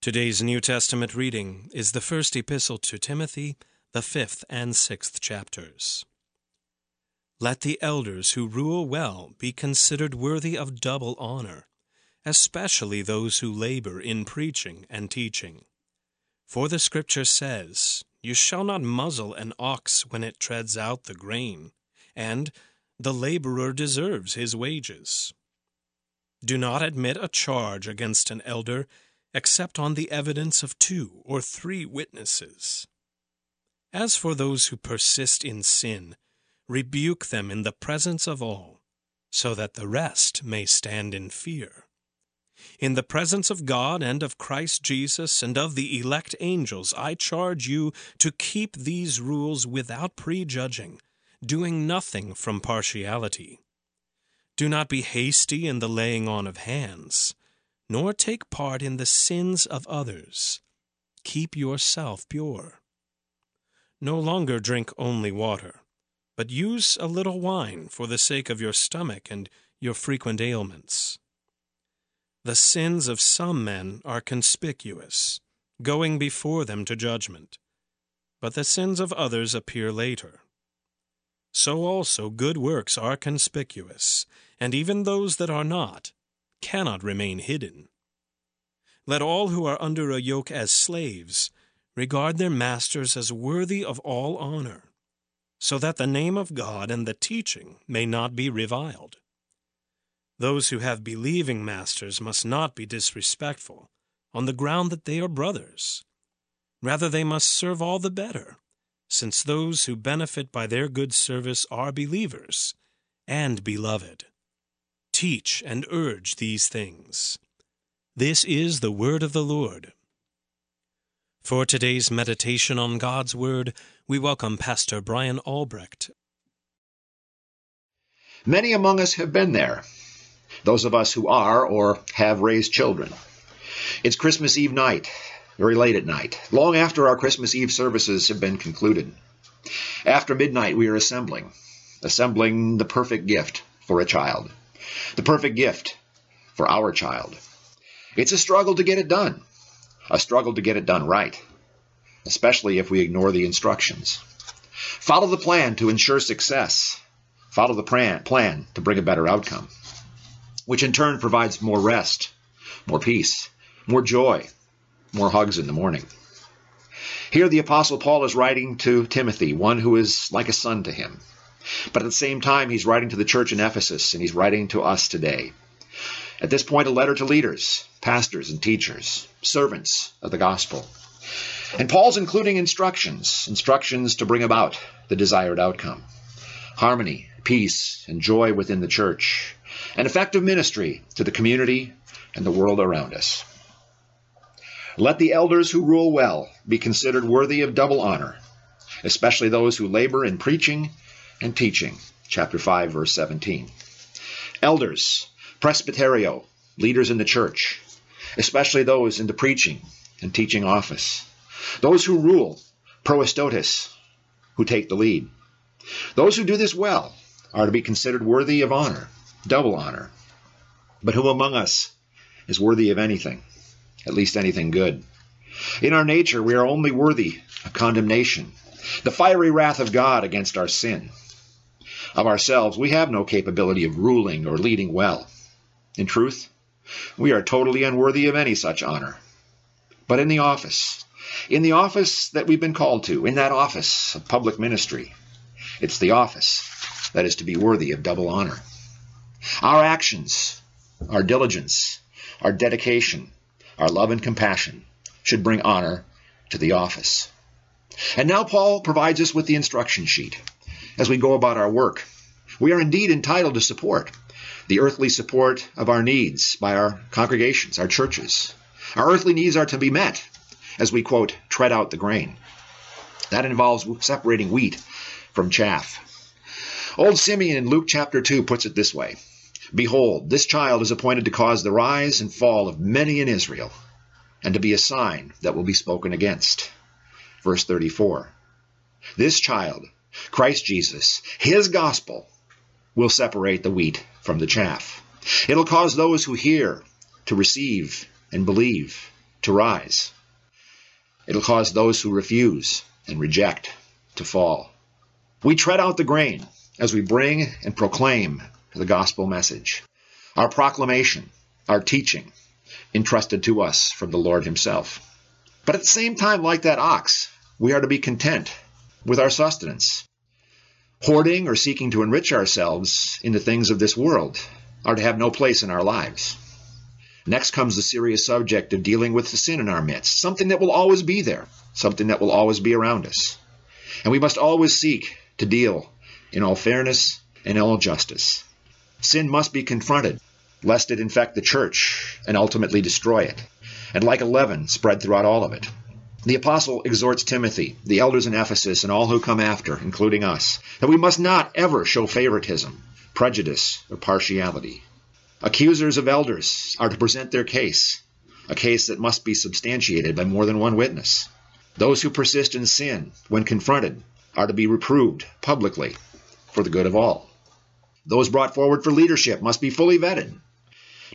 Today's New Testament reading is the first epistle to Timothy, the fifth and sixth chapters. Let the elders who rule well be considered worthy of double honor, especially those who labor in preaching and teaching. For the Scripture says, You shall not muzzle an ox when it treads out the grain, and the laborer deserves his wages. Do not admit a charge against an elder except on the evidence of two or three witnesses. As for those who persist in sin, rebuke them in the presence of all, so that the rest may stand in fear. In the presence of God and of Christ Jesus and of the elect angels, I charge you to keep these rules without prejudging, doing nothing from partiality. Do not be hasty in the laying on of hands nor take part in the sins of others. Keep yourself pure. No longer drink only water, but use a little wine for the sake of your stomach and your frequent ailments. The sins of some men are conspicuous, going before them to judgment, but the sins of others appear later. So also good works are conspicuous, and even those that are not cannot remain hidden. Let all who are under a yoke as slaves regard their masters as worthy of all honor, so that the name of God and the teaching may not be reviled. Those who have believing masters must not be disrespectful on the ground that they are brothers. Rather, they must serve all the better, since those who benefit by their good service are believers and beloved teach and urge these things. This is the word of the Lord. For today's meditation on God's Word, we welcome Pastor Brian Albrecht. Many among us have been there, those of us who are or have raised children. It's Christmas Eve night, very late at night, long after our Christmas Eve services have been concluded. After midnight, we are assembling, assembling the perfect gift for a child the perfect gift for our child. It's a struggle to get it done, a struggle to get it done right, especially if we ignore the instructions. Follow the plan to ensure success. Follow the plan to bring a better outcome, which in turn provides more rest, more peace, more joy, more hugs in the morning. Here, the Apostle Paul is writing to Timothy, one who is like a son to him. But at the same time, he's writing to the church in Ephesus and he's writing to us today. At this point, a letter to leaders, pastors, and teachers, servants of the gospel. And Paul's including instructions, instructions to bring about the desired outcome harmony, peace, and joy within the church, and effective ministry to the community and the world around us. Let the elders who rule well be considered worthy of double honor, especially those who labor in preaching and teaching. Chapter 5, verse 17. Elders, presbyterio, leaders in the church, especially those in the preaching and teaching office. Those who rule, proestotes, who take the lead. Those who do this well are to be considered worthy of honor, double honor. But who among us is worthy of anything, at least anything good? In our nature, we are only worthy of condemnation, the fiery wrath of God against our sin. Of ourselves, we have no capability of ruling or leading well. In truth, we are totally unworthy of any such honor. But in the office, in the office that we've been called to, in that office of public ministry, it's the office that is to be worthy of double honor. Our actions, our diligence, our dedication, our love and compassion should bring honor to the office. And now Paul provides us with the instruction sheet as we go about our work. We are indeed entitled to support, the earthly support of our needs by our congregations, our churches. Our earthly needs are to be met as we, quote, tread out the grain. That involves separating wheat from chaff. Old Simeon in Luke chapter 2 puts it this way Behold, this child is appointed to cause the rise and fall of many in Israel, and to be a sign that will be spoken against. Verse 34 This child Christ Jesus, His gospel, will separate the wheat from the chaff. It'll cause those who hear to receive and believe, to rise. It'll cause those who refuse and reject to fall. We tread out the grain as we bring and proclaim the gospel message. Our proclamation, our teaching, entrusted to us from the Lord Himself. But at the same time, like that ox, we are to be content with our sustenance. Hoarding or seeking to enrich ourselves in the things of this world are to have no place in our lives. Next comes the serious subject of dealing with the sin in our midst, something that will always be there, something that will always be around us. And we must always seek to deal in all fairness and all justice. Sin must be confronted, lest it infect the church and ultimately destroy it, and like a leaven spread throughout all of it. The apostle exhorts Timothy, the elders in Ephesus, and all who come after, including us, that we must not ever show favoritism, prejudice, or partiality. Accusers of elders are to present their case, a case that must be substantiated by more than one witness. Those who persist in sin, when confronted, are to be reproved publicly for the good of all. Those brought forward for leadership must be fully vetted.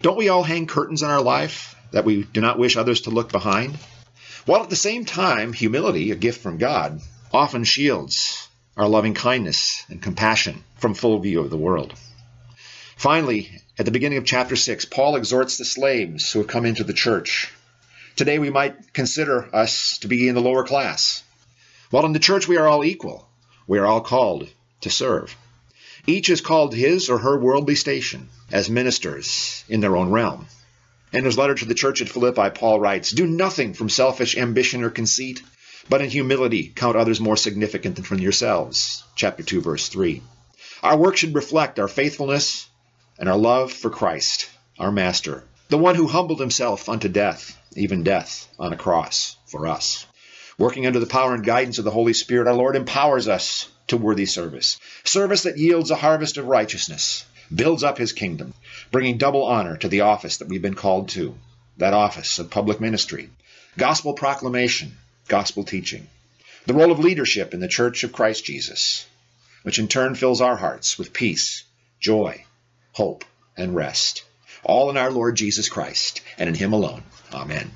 Don't we all hang curtains on our life that we do not wish others to look behind? While at the same time, humility, a gift from God, often shields our loving kindness and compassion from full view of the world. Finally, at the beginning of chapter 6, Paul exhorts the slaves who have come into the church. Today we might consider us to be in the lower class. While in the church we are all equal, we are all called to serve. Each is called his or her worldly station as ministers in their own realm. In his letter to the church at Philippi, Paul writes, Do nothing from selfish ambition or conceit, but in humility count others more significant than yourselves. Chapter 2, verse 3. Our work should reflect our faithfulness and our love for Christ, our Master, the one who humbled himself unto death, even death on a cross for us. Working under the power and guidance of the Holy Spirit, our Lord empowers us to worthy service. Service that yields a harvest of righteousness, builds up his kingdom, bringing double honor to the office that we've been called to, that office of public ministry, gospel proclamation, gospel teaching, the role of leadership in the church of Christ Jesus, which in turn fills our hearts with peace, joy, hope, and rest, all in our Lord Jesus Christ and in Him alone. Amen.